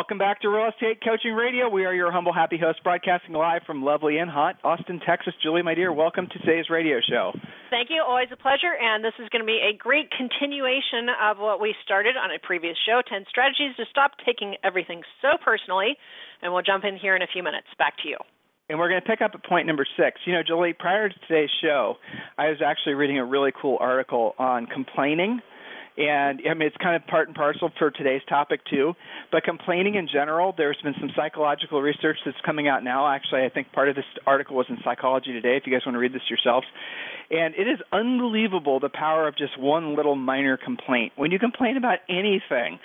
Welcome back to Real Estate Coaching Radio. We are your humble, happy host, broadcasting live from lovely and hot Austin, Texas. Julie, my dear, welcome to today's radio show. Thank you. Always a pleasure. And this is going to be a great continuation of what we started on a previous show 10 strategies to stop taking everything so personally. And we'll jump in here in a few minutes. Back to you. And we're going to pick up at point number six. You know, Julie, prior to today's show, I was actually reading a really cool article on complaining and I mean it's kind of part and parcel for today's topic too. But complaining in general, there's been some psychological research that's coming out now. Actually, I think part of this article was in Psychology Today. If you guys want to read this yourselves, and it is unbelievable the power of just one little minor complaint. When you complain about anything,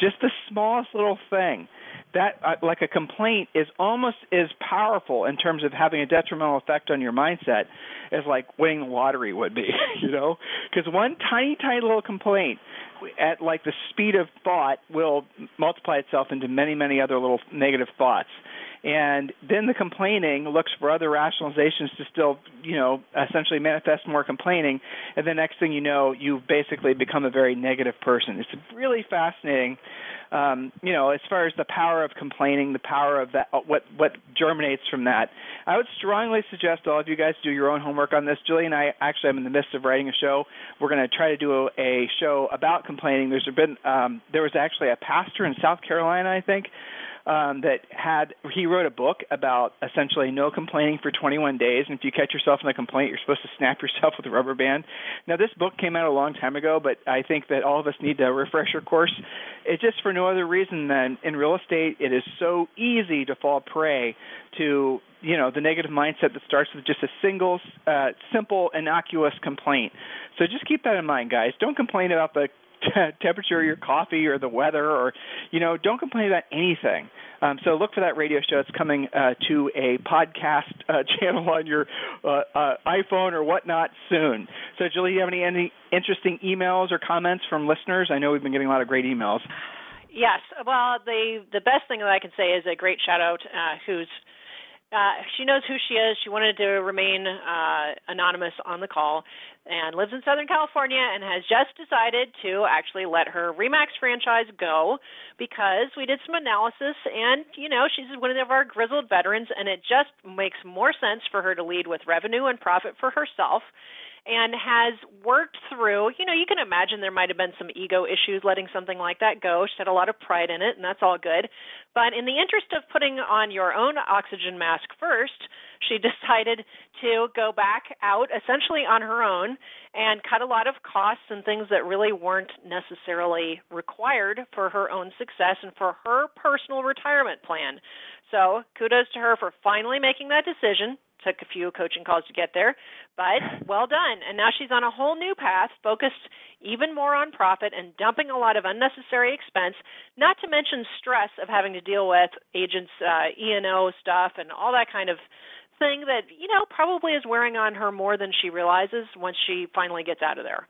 just the smallest little thing that uh, like a complaint is almost as powerful in terms of having a detrimental effect on your mindset as like winning the lottery would be you know? Because one tiny tiny little complaint at like the speed of thought will multiply itself into many many other little negative thoughts and then the complaining looks for other rationalizations to still you know essentially manifest more complaining and the next thing you know you've basically become a very negative person it's really fascinating um, you know, as far as the power of complaining, the power of that, what what germinates from that. I would strongly suggest all of you guys do your own homework on this. Julie and I actually, I'm in the midst of writing a show. We're going to try to do a, a show about complaining. There's been um, there was actually a pastor in South Carolina, I think, um, that had he wrote a book about essentially no complaining for 21 days, and if you catch yourself in a complaint, you're supposed to snap yourself with a rubber band. Now, this book came out a long time ago, but I think that all of us need a refresher course. It's just for no other reason than in real estate, it is so easy to fall prey to you know the negative mindset that starts with just a single uh, simple innocuous complaint so just keep that in mind guys don't complain about the temperature of your coffee or the weather or you know don't complain about anything. Um, so look for that radio show. It's coming uh, to a podcast uh, channel on your uh, uh, iphone or whatnot soon. So julie do you have any, any interesting emails or comments from listeners? I know we've been getting a lot of great emails. Yes. Well the the best thing that i can say is a great shout out uh, who's uh, she knows who she is. She wanted to remain uh, anonymous on the call and lives in Southern California and has just decided to actually let her Remax franchise go because we did some analysis and, you know, she's one of our grizzled veterans and it just makes more sense for her to lead with revenue and profit for herself and has worked through, you know, you can imagine there might have been some ego issues letting something like that go. She had a lot of pride in it, and that's all good. But in the interest of putting on your own oxygen mask first, she decided to go back out essentially on her own and cut a lot of costs and things that really weren't necessarily required for her own success and for her personal retirement plan. So, kudos to her for finally making that decision took a few coaching calls to get there, but well done. And now she's on a whole new path, focused even more on profit and dumping a lot of unnecessary expense, not to mention stress of having to deal with agents' uh, E&O stuff and all that kind of thing that, you know, probably is wearing on her more than she realizes once she finally gets out of there.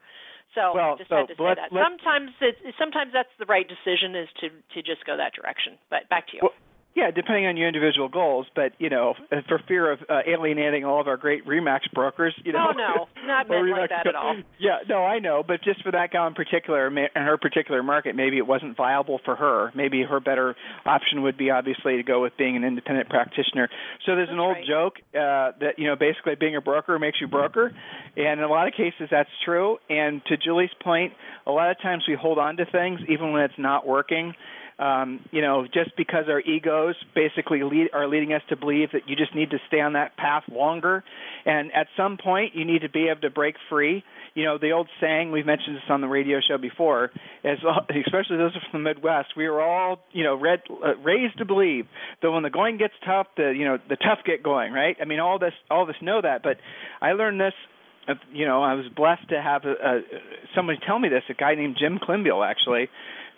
So well, I just so had to say that. Sometimes it's sometimes that's the right decision is to to just go that direction. But back to you. Well, yeah, depending on your individual goals, but you know, for fear of uh, alienating all of our great Remax brokers, you know. Oh no, not meant Remax, like that at all. Yeah, no, I know, but just for that gal in particular, in her particular market, maybe it wasn't viable for her. Maybe her better option would be obviously to go with being an independent practitioner. So there's That's an old right. joke uh, that you know, basically being a broker makes you broker, and in a lot of cases that's true. And to Julie's point, a lot of times we hold on to things even when it's not working um, you know, just because our egos basically lead, are leading us to believe that you just need to stay on that path longer, and at some point you need to be able to break free. You know, the old saying we've mentioned this on the radio show before, is especially those from the Midwest, we were all you know read, uh, raised to believe that when the going gets tough, the you know the tough get going, right? I mean, all this all of us know that, but I learned this you know, I was blessed to have a, a, somebody tell me this. A guy named Jim Climbiel, actually,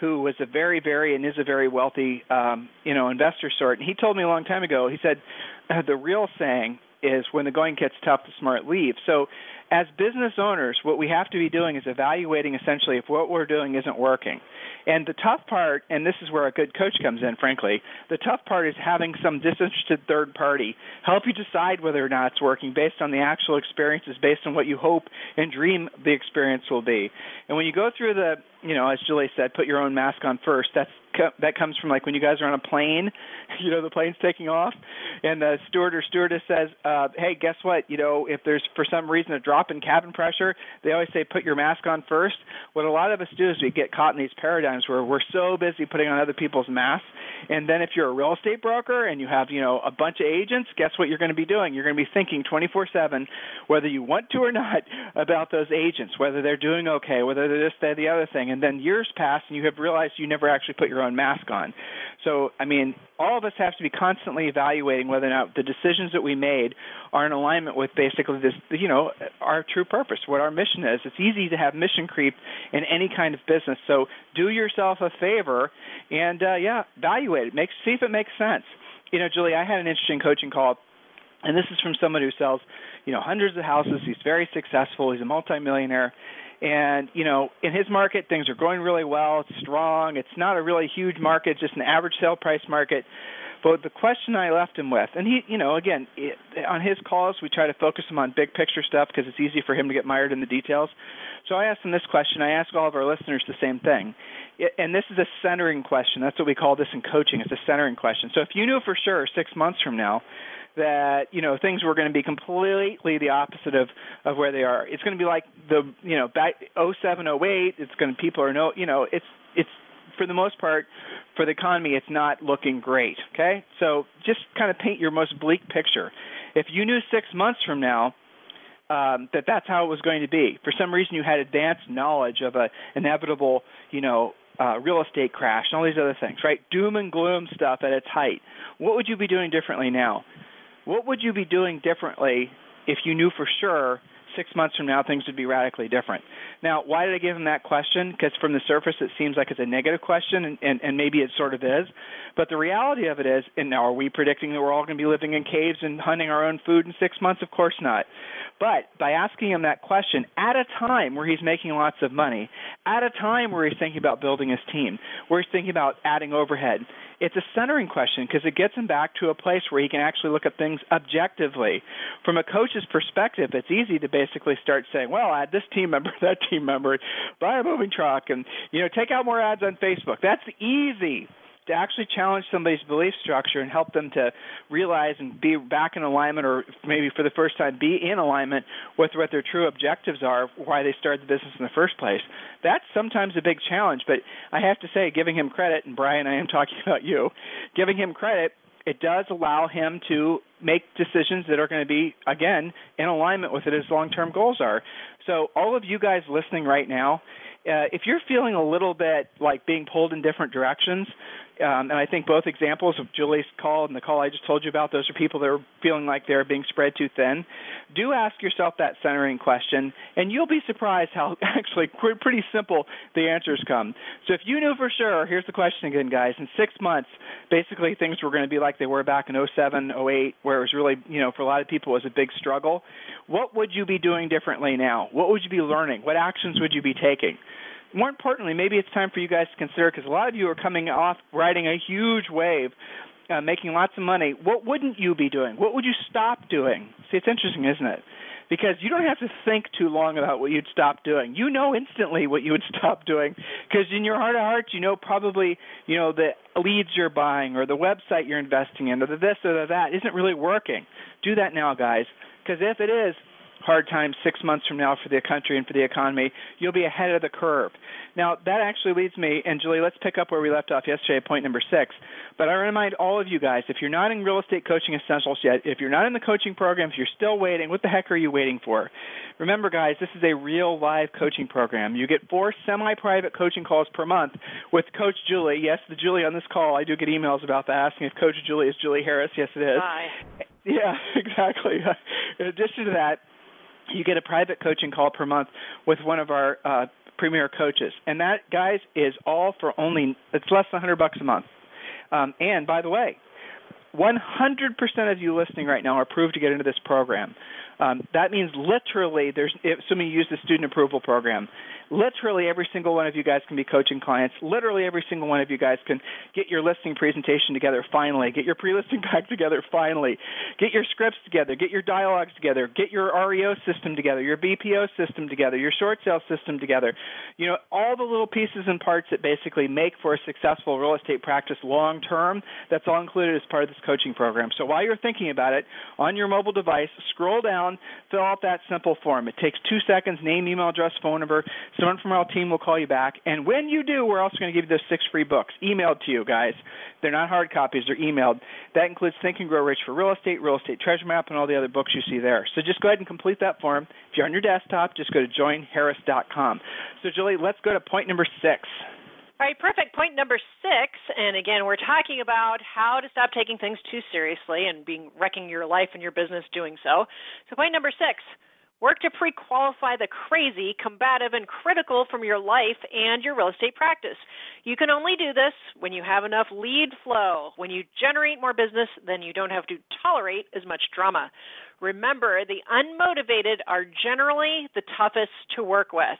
who was a very, very, and is a very wealthy, um, you know, investor sort. And he told me a long time ago. He said, uh, the real saying is when the going gets tough, the smart leave. So, as business owners, what we have to be doing is evaluating essentially if what we're doing isn't working. And the tough part, and this is where a good coach comes in, frankly, the tough part is having some disinterested third party help you decide whether or not it's working based on the actual experiences, based on what you hope and dream the experience will be. And when you go through the, you know, as Julie said, put your own mask on first. That's that comes from like when you guys are on a plane, you know, the plane's taking off, and the steward or stewardess says, uh, "Hey, guess what? You know, if there's for some reason a drop in cabin pressure, they always say put your mask on first. What a lot of us do is we get caught in these paradigms where we're so busy putting on other people's masks, and then if you're a real estate broker and you have you know a bunch of agents, guess what you're going to be doing? You're going to be thinking 24/7, whether you want to or not, about those agents, whether they're doing okay, whether they're this, that, the other thing, and then years pass and you have realized you never actually put your own mask on. So, I mean, all of us have to be constantly evaluating whether or not the decisions that we made are in alignment with basically this, you know, our true purpose, what our mission is. It's easy to have mission creep in any kind of business. So, do yourself a favor and, uh, yeah, evaluate it. Make see if it makes sense. You know, Julie, I had an interesting coaching call and this is from someone who sells you know hundreds of houses he's very successful he's a multimillionaire and you know, in his market, things are going really well. It's strong. It's not a really huge market, just an average sale price market. But the question I left him with, and he, you know, again, it, on his calls, we try to focus him on big picture stuff because it's easy for him to get mired in the details. So I asked him this question. I ask all of our listeners the same thing. It, and this is a centering question. That's what we call this in coaching. It's a centering question. So if you knew for sure six months from now that you know things were going to be completely the opposite of of where they are. It's going to be like the you know back 07 08. It's going to people are no you know it's it's for the most part for the economy it's not looking great. Okay, so just kind of paint your most bleak picture. If you knew six months from now um, that that's how it was going to be. For some reason, you had advanced knowledge of a inevitable, you know, uh, real estate crash and all these other things, right? Doom and gloom stuff at its height. What would you be doing differently now? What would you be doing differently if you knew for sure six months from now things would be radically different? Now, why did I give him that question? Because from the surface it seems like it's a negative question, and, and, and maybe it sort of is. But the reality of it is, and now are we predicting that we're all going to be living in caves and hunting our own food in six months? Of course not. But by asking him that question at a time where he's making lots of money, at a time where he's thinking about building his team, where he's thinking about adding overhead, it's a centering question because it gets him back to a place where he can actually look at things objectively. From a coach's perspective, it's easy to basically start saying, "Well, add this team member, that team member, buy a moving truck, and you know, take out more ads on Facebook." That's easy to actually challenge somebody's belief structure and help them to realize and be back in alignment or maybe for the first time be in alignment with what their true objectives are why they started the business in the first place. That's sometimes a big challenge but i have to say giving him credit and brian i am talking about you giving him credit it does allow him to make decisions that are going to be again in alignment with what his long term goals are. So all of you guys listening right now uh, if you're feeling a little bit like being pulled in different directions, um, and I think both examples of Julie's call and the call I just told you about, those are people that are feeling like they're being spread too thin. Do ask yourself that centering question, and you'll be surprised how actually pretty simple the answers come. So if you knew for sure, here's the question again, guys. In six months, basically things were going to be like they were back in 07, 08, where it was really, you know, for a lot of people was a big struggle. What would you be doing differently now? What would you be learning? What actions would you be taking? More importantly, maybe it's time for you guys to consider because a lot of you are coming off riding a huge wave, uh, making lots of money. What wouldn't you be doing? What would you stop doing? See, it's interesting, isn't it? Because you don't have to think too long about what you'd stop doing. You know instantly what you would stop doing because in your heart of hearts, you know probably you know the leads you're buying or the website you're investing in or the this or the that isn't really working. Do that now, guys. Because if it is, hard times six months from now for the country and for the economy, you'll be ahead of the curve. Now, that actually leads me, and Julie, let's pick up where we left off yesterday, point number six. But I remind all of you guys, if you're not in real estate coaching essentials yet, if you're not in the coaching program, if you're still waiting, what the heck are you waiting for? Remember, guys, this is a real live coaching program. You get four semi-private coaching calls per month with Coach Julie. Yes, the Julie on this call. I do get emails about that asking if Coach Julie is Julie Harris. Yes, it is. Hi. Yeah, exactly. In addition to that, you get a private coaching call per month with one of our uh, premier coaches, and that guys is all for only it's less than 100 bucks a month. Um, and by the way, 100% of you listening right now are approved to get into this program. Um, that means literally, there's assuming you use the student approval program, literally every single one of you guys can be coaching clients. Literally every single one of you guys can get your listing presentation together finally, get your pre-listing pack together finally, get your scripts together, get your dialogues together, get your REO system together, your BPO system together, your short sale system together. You know, all the little pieces and parts that basically make for a successful real estate practice long term, that's all included as part of this coaching program. So while you're thinking about it, on your mobile device, scroll down, fill out that simple form. It takes two seconds, name, email address, phone number. Someone from our team will call you back. And when you do, we're also going to give you those six free books emailed to you, guys. They're not hard copies, they're emailed. That includes Think and Grow Rich for Real Estate, Real Estate Treasure Map, and all the other books you see there. So just go ahead and complete that form. If you're on your desktop, just go to joinharris.com. So, Julie, let's go to point number six. All right, perfect. Point number six, and again, we're talking about how to stop taking things too seriously and being wrecking your life and your business doing so. So, point number six Work to pre qualify the crazy, combative, and critical from your life and your real estate practice. You can only do this when you have enough lead flow, when you generate more business, then you don't have to tolerate as much drama. Remember, the unmotivated are generally the toughest to work with.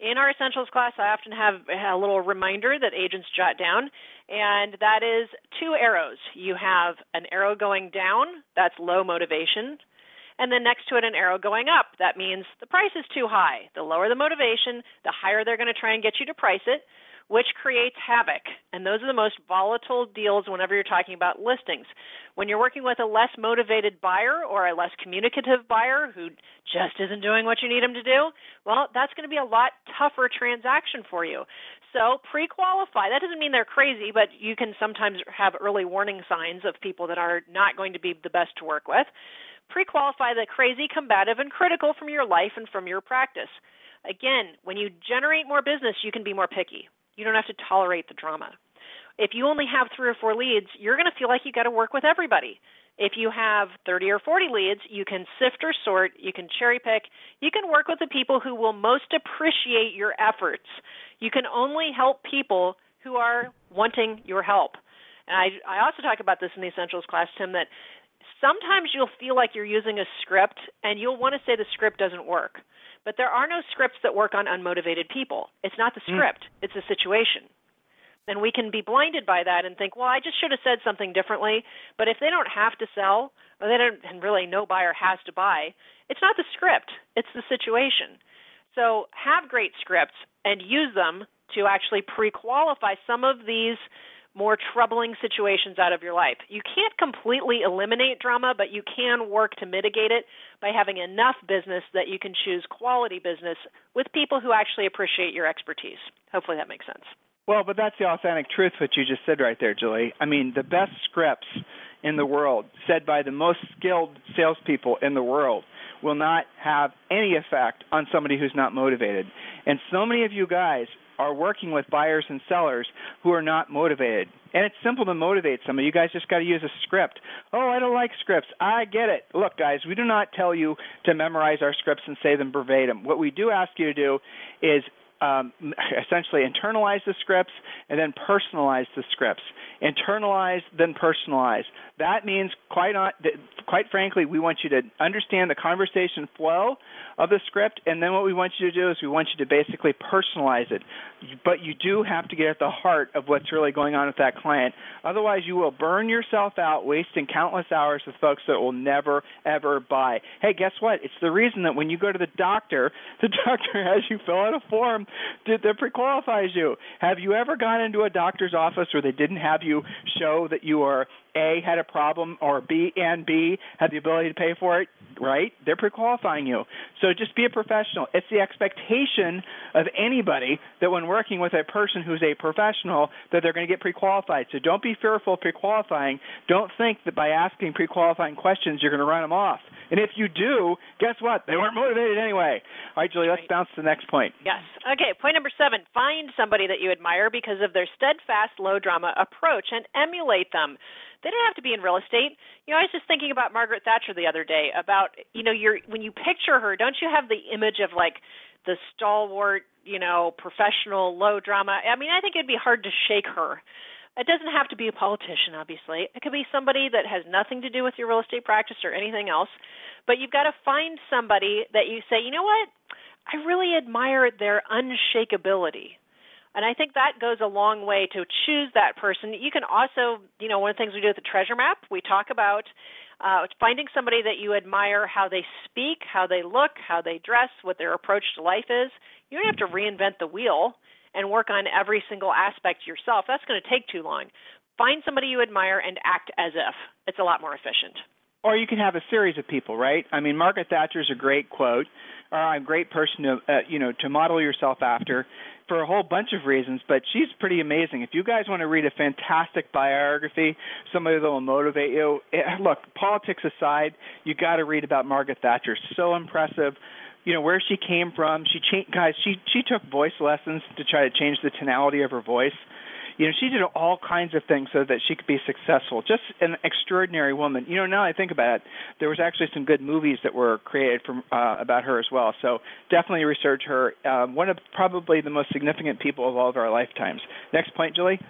In our essentials class, I often have a little reminder that agents jot down, and that is two arrows. You have an arrow going down, that's low motivation, and then next to it an arrow going up. That means the price is too high. The lower the motivation, the higher they're going to try and get you to price it, which creates havoc. And those are the most volatile deals whenever you're talking about listings. When you're working with a less motivated buyer or a less communicative buyer who just isn't doing what you need them to do, well, that's going to be a lot tougher transaction for you. So pre qualify. That doesn't mean they're crazy, but you can sometimes have early warning signs of people that are not going to be the best to work with. Pre qualify the crazy, combative, and critical from your life and from your practice. Again, when you generate more business, you can be more picky. You don't have to tolerate the drama. If you only have three or four leads, you're going to feel like you've got to work with everybody. If you have 30 or 40 leads, you can sift or sort, you can cherry pick, you can work with the people who will most appreciate your efforts. You can only help people who are wanting your help. And I, I also talk about this in the Essentials class, Tim, that sometimes you'll feel like you're using a script and you'll want to say the script doesn't work. But there are no scripts that work on unmotivated people. It's not the hmm. script, mm. it's the situation. And we can be blinded by that and think, well, I just should have said something differently. But if they don't have to sell, or they don't, and really no buyer has to buy, it's not the script, it's the situation. So have great scripts and use them to actually pre qualify some of these more troubling situations out of your life. You can't completely eliminate drama, but you can work to mitigate it by having enough business that you can choose quality business with people who actually appreciate your expertise. Hopefully that makes sense. Well, but that's the authentic truth, what you just said right there, Julie. I mean, the best scripts in the world, said by the most skilled salespeople in the world, will not have any effect on somebody who's not motivated. And so many of you guys are working with buyers and sellers who are not motivated. And it's simple to motivate somebody. You guys just got to use a script. Oh, I don't like scripts. I get it. Look, guys, we do not tell you to memorize our scripts and say them verbatim. What we do ask you to do is um, essentially internalize the scripts and then personalize the scripts. Internalize, then personalize. That means, quite quite frankly, we want you to understand the conversation flow of the script, and then what we want you to do is we want you to basically personalize it. But you do have to get at the heart of what's really going on with that client. Otherwise, you will burn yourself out, wasting countless hours with folks that will never ever buy. Hey, guess what? It's the reason that when you go to the doctor, the doctor has you fill out a form that pre-qualifies you. Have you ever gone into a doctor's office where they didn't have you show that you are a had a problem or B and B had the ability to pay for it, right? They're pre-qualifying you. So just be a professional. It's the expectation of anybody that when working with a person who's a professional that they're going to get pre-qualified. So don't be fearful of pre-qualifying. Don't think that by asking pre-qualifying questions you're going to run them off. And if you do, guess what? They weren't motivated anyway. All right, Julie, let's bounce to the next point. Yes. Okay, point number 7. Find somebody that you admire because of their steadfast low drama approach and emulate them. They don't have to be in real estate. You know, I was just thinking about Margaret Thatcher the other day about, you know, your when you picture her, don't you have the image of like the stalwart, you know, professional, low drama. I mean, I think it'd be hard to shake her. It doesn't have to be a politician, obviously. It could be somebody that has nothing to do with your real estate practice or anything else. But you've got to find somebody that you say, you know what? I really admire their unshakability. And I think that goes a long way to choose that person. You can also, you know, one of the things we do with the treasure map, we talk about uh, finding somebody that you admire how they speak, how they look, how they dress, what their approach to life is. You don't have to reinvent the wheel and work on every single aspect yourself. That's going to take too long. Find somebody you admire and act as if. It's a lot more efficient. Or you can have a series of people, right? I mean, Margaret Thatcher is a great quote, or a great person to, uh, you know, to model yourself after for a whole bunch of reasons, but she's pretty amazing. If you guys want to read a fantastic biography, somebody that will motivate you, eh, look, politics aside, you got to read about Margaret Thatcher. So impressive. You know where she came from. She cha- guys, she she took voice lessons to try to change the tonality of her voice you know, she did all kinds of things so that she could be successful. Just an extraordinary woman. You know, now I think about it, there was actually some good movies that were created from uh, about her as well. So definitely research her. Um, one of probably the most significant people of all of our lifetimes. Next point, Julie.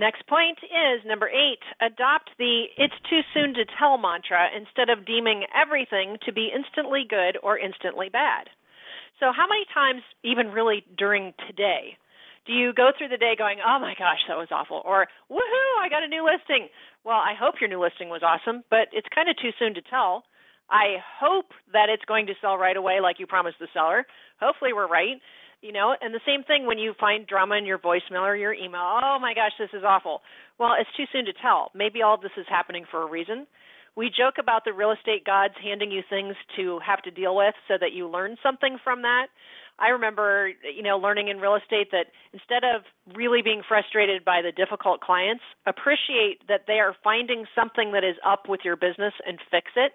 Next point is number eight adopt the it's too soon to tell mantra instead of deeming everything to be instantly good or instantly bad. So, how many times, even really during today, do you go through the day going, "Oh my gosh, that was awful," or "Woohoo, I got a new listing"? Well, I hope your new listing was awesome, but it's kind of too soon to tell. I hope that it's going to sell right away like you promised the seller. Hopefully we're right. You know, and the same thing when you find drama in your voicemail or your email. Oh my gosh, this is awful. Well, it's too soon to tell. Maybe all of this is happening for a reason. We joke about the real estate gods handing you things to have to deal with so that you learn something from that. I remember, you know, learning in real estate that instead of really being frustrated by the difficult clients, appreciate that they are finding something that is up with your business and fix it.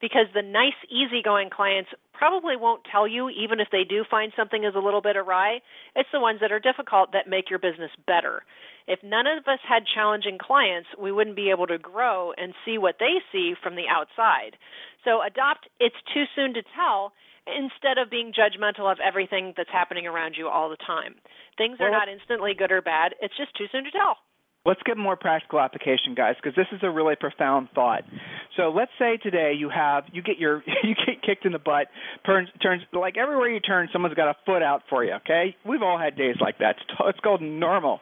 Because the nice, easygoing clients probably won't tell you, even if they do find something is a little bit awry. It's the ones that are difficult that make your business better. If none of us had challenging clients, we wouldn't be able to grow and see what they see from the outside. So adopt it's too soon to tell instead of being judgmental of everything that's happening around you all the time. Things are not instantly good or bad. It's just too soon to tell. Let's get more practical application, guys, because this is a really profound thought. So let's say today you have you get your you get kicked in the butt, turns turns like everywhere you turn, someone's got a foot out for you. Okay, we've all had days like that. It's, it's called normal.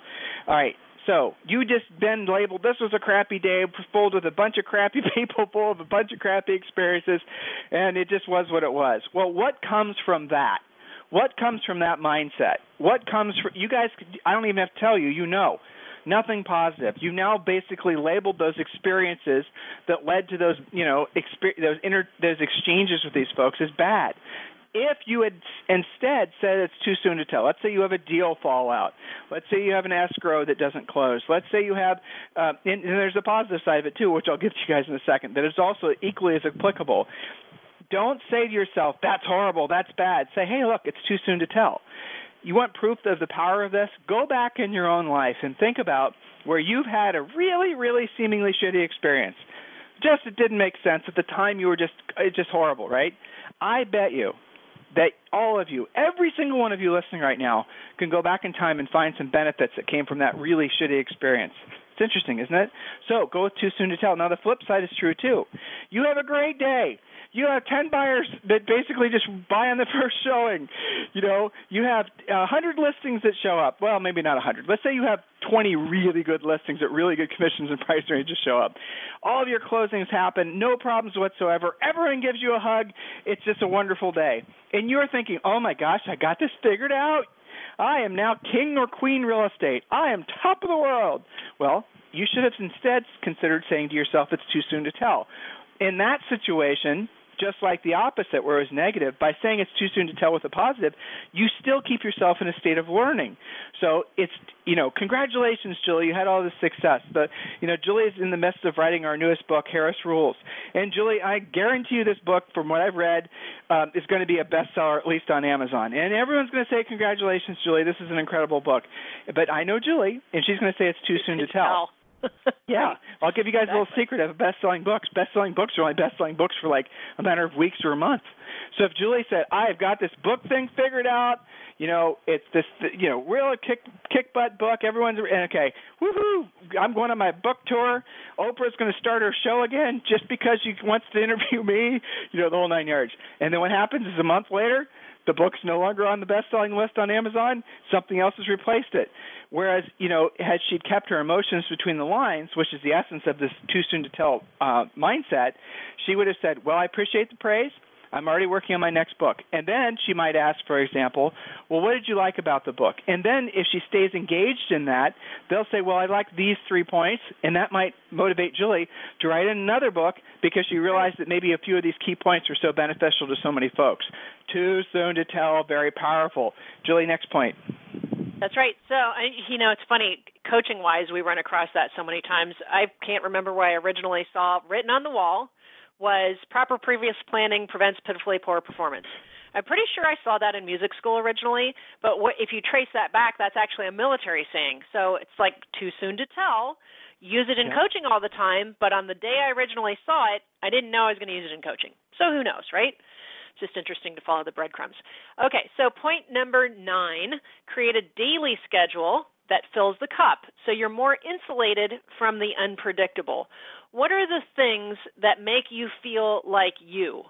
All right, so you just been labeled this was a crappy day, filled with a bunch of crappy people, full of a bunch of crappy experiences, and it just was what it was. Well, what comes from that? What comes from that mindset? What comes from you guys? I don't even have to tell you. You know, nothing positive. You now basically labeled those experiences that led to those, you know, exper- those inter- those exchanges with these folks as bad if you had instead said it's too soon to tell, let's say you have a deal fallout, let's say you have an escrow that doesn't close, let's say you have, uh, and, and there's a positive side of it too, which I'll give to you guys in a second, that is also equally as applicable. Don't say to yourself, that's horrible, that's bad. Say, hey, look, it's too soon to tell. You want proof of the power of this? Go back in your own life and think about where you've had a really, really seemingly shitty experience. Just it didn't make sense at the time. You were just it's just horrible, right? I bet you that all of you, every single one of you listening right now, can go back in time and find some benefits that came from that really shitty experience. It's interesting, isn't it? So go with too soon to tell. Now the flip side is true too. You have a great day you have 10 buyers that basically just buy on the first showing. You know, you have a 100 listings that show up. Well, maybe not a 100. Let's say you have 20 really good listings at really good commissions and price ranges show up. All of your closings happen, no problems whatsoever. Everyone gives you a hug. It's just a wonderful day. And you're thinking, "Oh my gosh, I got this figured out. I am now king or queen real estate. I am top of the world." Well, you should have instead considered saying to yourself, it's too soon to tell. In that situation, just like the opposite, where it was negative, by saying it's too soon to tell with a positive, you still keep yourself in a state of learning. So it's you know, congratulations, Julie, you had all this success. But you know, Julie is in the midst of writing our newest book, Harris Rules. And Julie, I guarantee you, this book, from what I've read, um, is going to be a bestseller at least on Amazon. And everyone's going to say, congratulations, Julie, this is an incredible book. But I know Julie, and she's going to say it's too soon to tell. yeah, I'll give you guys exactly. a little secret of best-selling books. Best-selling books are only best-selling books for like a matter of weeks or a month. So if Julie said, "I've got this book thing figured out," you know, it's this, you know, real kick kick butt book. Everyone's okay. Woohoo! I'm going on my book tour. Oprah's going to start her show again just because she wants to interview me. You know, the whole nine yards. And then what happens is a month later, the book's no longer on the best-selling list on Amazon. Something else has replaced it. Whereas, you know, had she kept her emotions between the lines, which is the essence of this too soon to tell uh, mindset, she would have said, "Well, I appreciate the praise. I'm already working on my next book. And then she might ask, for example, well, what did you like about the book? And then if she stays engaged in that, they'll say, well, I like these three points, and that might motivate Julie to write another book because she realized that maybe a few of these key points are so beneficial to so many folks. Too soon to tell, very powerful. Julie, next point. That's right. So, you know, it's funny, coaching wise, we run across that so many times. I can't remember where I originally saw written on the wall was proper previous planning prevents pitifully poor performance. I'm pretty sure I saw that in music school originally, but what, if you trace that back, that's actually a military saying. So it's like too soon to tell. Use it in yeah. coaching all the time, but on the day I originally saw it, I didn't know I was going to use it in coaching. So who knows, right? It's just interesting to follow the breadcrumbs. Okay, so point number nine create a daily schedule that fills the cup. So you're more insulated from the unpredictable. What are the things that make you feel like you?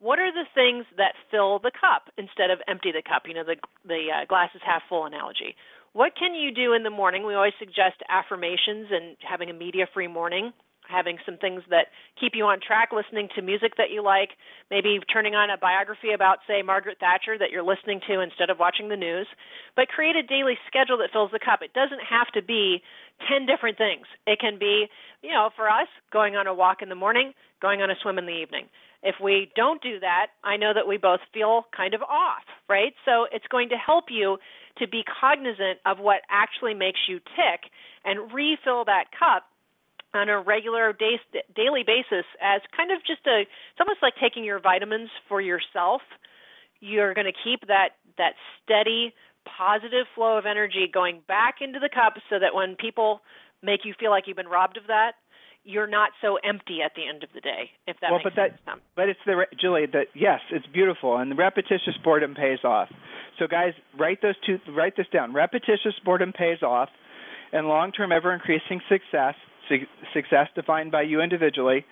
What are the things that fill the cup instead of empty the cup? You know, the the uh, glass is half full analogy. What can you do in the morning? We always suggest affirmations and having a media-free morning having some things that keep you on track, listening to music that you like, maybe turning on a biography about, say, Margaret Thatcher that you're listening to instead of watching the news. But create a daily schedule that fills the cup. It doesn't have to be 10 different things. It can be, you know, for us, going on a walk in the morning, going on a swim in the evening. If we don't do that, I know that we both feel kind of off, right? So it's going to help you to be cognizant of what actually makes you tick and refill that cup on a regular day, daily basis as kind of just a it's almost like taking your vitamins for yourself. You're going to keep that that steady positive flow of energy going back into the cup so that when people make you feel like you've been robbed of that you're not so empty at the end of the day if that well, makes but sense. That, but it's the Julie that yes it's beautiful and the repetitious boredom pays off. So guys write those two write this down. Repetitious boredom pays off and long term ever increasing success success defined by you individually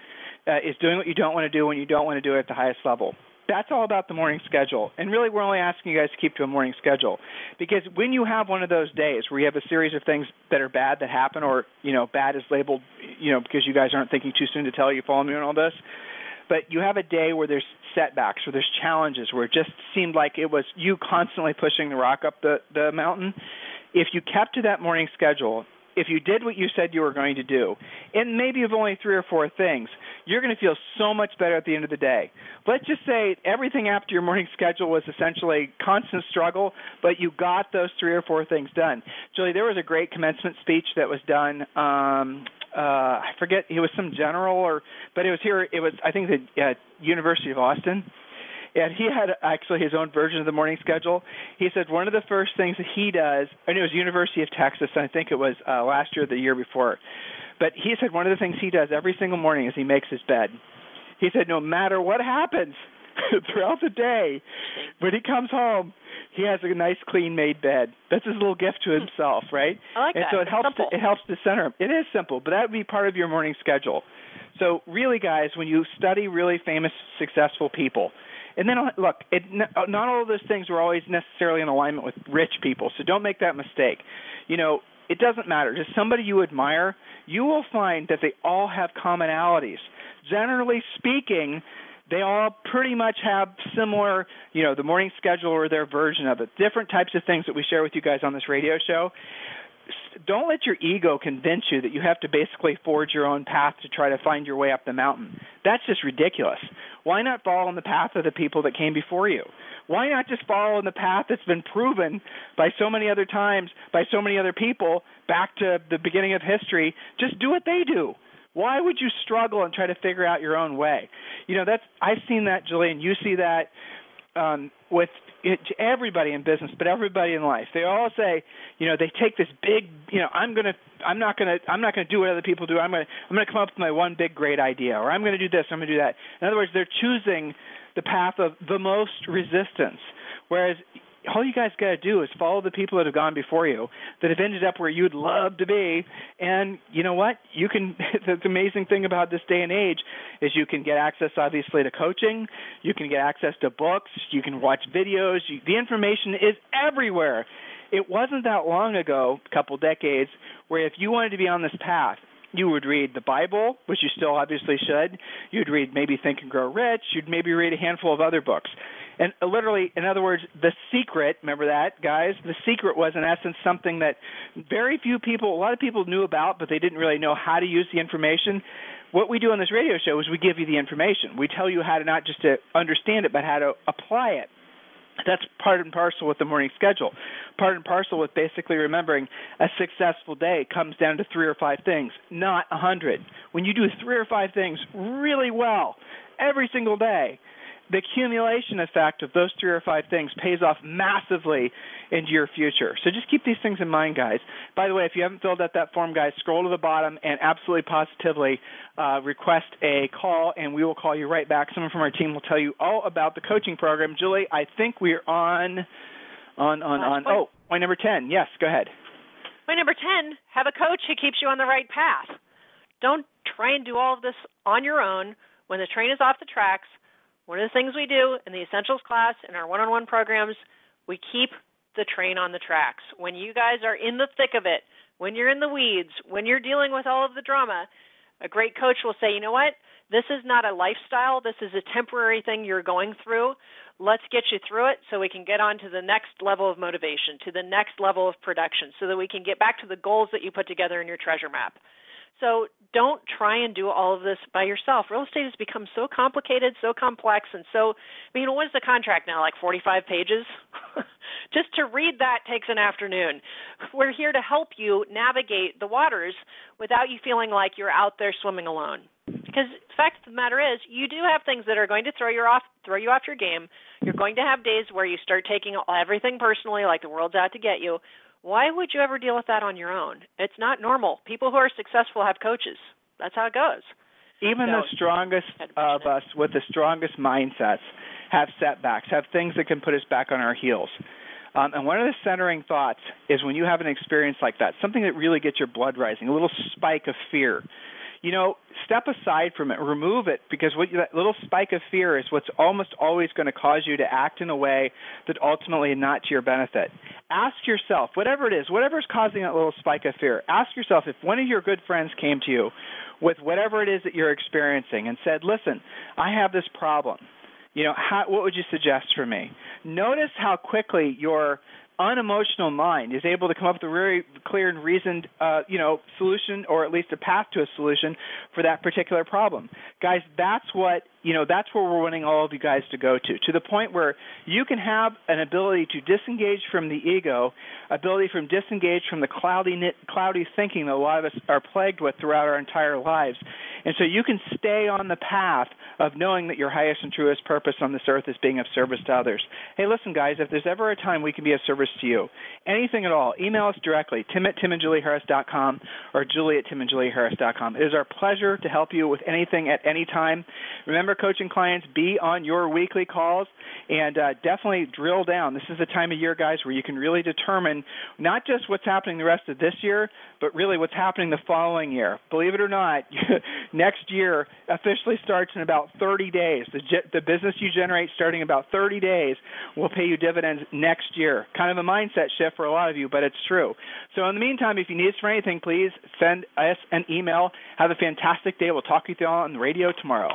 uh, is doing what you don't want to do when you don't want to do it at the highest level. That's all about the morning schedule. And really, we're only asking you guys to keep to a morning schedule. Because when you have one of those days where you have a series of things that are bad that happen, or, you know, bad is labeled, you know, because you guys aren't thinking too soon to tell you follow me on all this, but you have a day where there's setbacks, where there's challenges, where it just seemed like it was you constantly pushing the rock up the, the mountain. If you kept to that morning schedule if you did what you said you were going to do, and maybe of only three or four things, you're going to feel so much better at the end of the day. Let's just say everything after your morning schedule was essentially constant struggle, but you got those three or four things done. Julie, there was a great commencement speech that was done. Um, uh, I forget, it was some general, or but it was here. It was I think the uh, University of Austin and he had actually his own version of the morning schedule. He said one of the first things that he does, and it was University of Texas, and I think it was uh, last year or the year before. But he said one of the things he does every single morning is he makes his bed. He said no matter what happens throughout the day, when he comes home, he has a nice clean made bed. That's his little gift to himself, right? I like and that. so it it's helps simple. to, it helps to center him. It is simple, but that would be part of your morning schedule. So really guys, when you study really famous successful people, and then look, it, uh, not all of those things were always necessarily in alignment with rich people, so don't make that mistake. You know, it doesn't matter. Just somebody you admire, you will find that they all have commonalities. Generally speaking, they all pretty much have similar, you know, the morning schedule or their version of it. Different types of things that we share with you guys on this radio show don't let your ego convince you that you have to basically forge your own path to try to find your way up the mountain. That's just ridiculous. Why not follow in the path of the people that came before you? Why not just follow in the path that's been proven by so many other times, by so many other people back to the beginning of history? Just do what they do. Why would you struggle and try to figure out your own way? You know, that's I've seen that, Julian. You see that um, with it, everybody in business, but everybody in life. They all say, you know, they take this big, you know, I'm gonna, I'm not gonna, I'm not gonna do what other people do. I'm gonna, I'm gonna come up with my one big great idea, or I'm gonna do this, I'm gonna do that. In other words, they're choosing the path of the most resistance. Whereas all you guys got to do is follow the people that have gone before you that have ended up where you'd love to be. And you know what? You can the amazing thing about this day and age is you can get access obviously to coaching. You can get access to books. You can watch videos. You, the information is everywhere. It wasn't that long ago a couple decades where if you wanted to be on this path you would read the Bible, which you still obviously should. You'd read maybe Think and Grow Rich. You'd maybe read a handful of other books. And literally, in other words, the secret, remember that, guys? The secret was, in essence, something that very few people, a lot of people knew about, but they didn't really know how to use the information. What we do on this radio show is we give you the information. We tell you how to not just to understand it, but how to apply it. That's part and parcel with the morning schedule. Part and parcel with basically remembering a successful day comes down to three or five things, not a hundred. When you do three or five things really well every single day, the accumulation effect of those three or five things pays off massively into your future. So just keep these things in mind, guys. By the way, if you haven't filled out that form, guys, scroll to the bottom and absolutely positively uh, request a call, and we will call you right back. Someone from our team will tell you all about the coaching program. Julie, I think we're on on on on. Point. Oh, point number ten. Yes, go ahead. Point number ten: Have a coach who keeps you on the right path. Don't try and do all of this on your own. When the train is off the tracks, one of the things we do in the essentials class in our one-on-one programs, we keep the train on the tracks. When you guys are in the thick of it, when you're in the weeds, when you're dealing with all of the drama, a great coach will say, "You know what? This is not a lifestyle. This is a temporary thing you're going through. Let's get you through it so we can get on to the next level of motivation, to the next level of production, so that we can get back to the goals that you put together in your treasure map." So don't try and do all of this by yourself. Real estate has become so complicated, so complex, and so I mean, what is the contract now? Like 45 pages? Just to read that takes an afternoon. We're here to help you navigate the waters without you feeling like you're out there swimming alone. Because the fact of the matter is, you do have things that are going to throw you off, throw you off your game. You're going to have days where you start taking everything personally, like the world's out to get you why would you ever deal with that on your own? It's not normal. People who are successful have coaches. That's how it goes. Even so, the strongest of us with the strongest mindsets have setbacks, have things that can put us back on our heels. Um, and one of the centering thoughts is when you have an experience like that, something that really gets your blood rising, a little spike of fear you know, step aside from it, remove it, because what that little spike of fear is what's almost always going to cause you to act in a way that ultimately is not to your benefit. Ask yourself, whatever it is, whatever's causing that little spike of fear, ask yourself if one of your good friends came to you with whatever it is that you're experiencing and said, "Listen, I have this problem." You know, how, what would you suggest for me? Notice how quickly your unemotional mind is able to come up with a very clear and reasoned, uh, you know, solution or at least a path to a solution for that particular problem. Guys, that's what you know. That's where we're wanting all of you guys to go to, to the point where you can have an ability to disengage from the ego, ability from disengage from the cloudy, cloudy thinking that a lot of us are plagued with throughout our entire lives, and so you can stay on the path of knowing that your highest and truest purpose on this earth is being of service to others. Hey, listen, guys, if there's ever a time we can be of service to you, anything at all, email us directly, tim at timandjulieharris.com or julie at timandjulieharris.com. It is our pleasure to help you with anything at any time. Remember, coaching clients, be on your weekly calls and uh, definitely drill down. This is the time of year, guys, where you can really determine not just what's happening the rest of this year, but really what's happening the following year. Believe it or not, next year officially starts in about 30 days. The, the business you generate starting about 30 days will pay you dividends next year. Kind of a mindset shift for a lot of you, but it's true. So in the meantime, if you need us for anything, please send us an email. Have a fantastic day. We'll talk to you all on the radio tomorrow.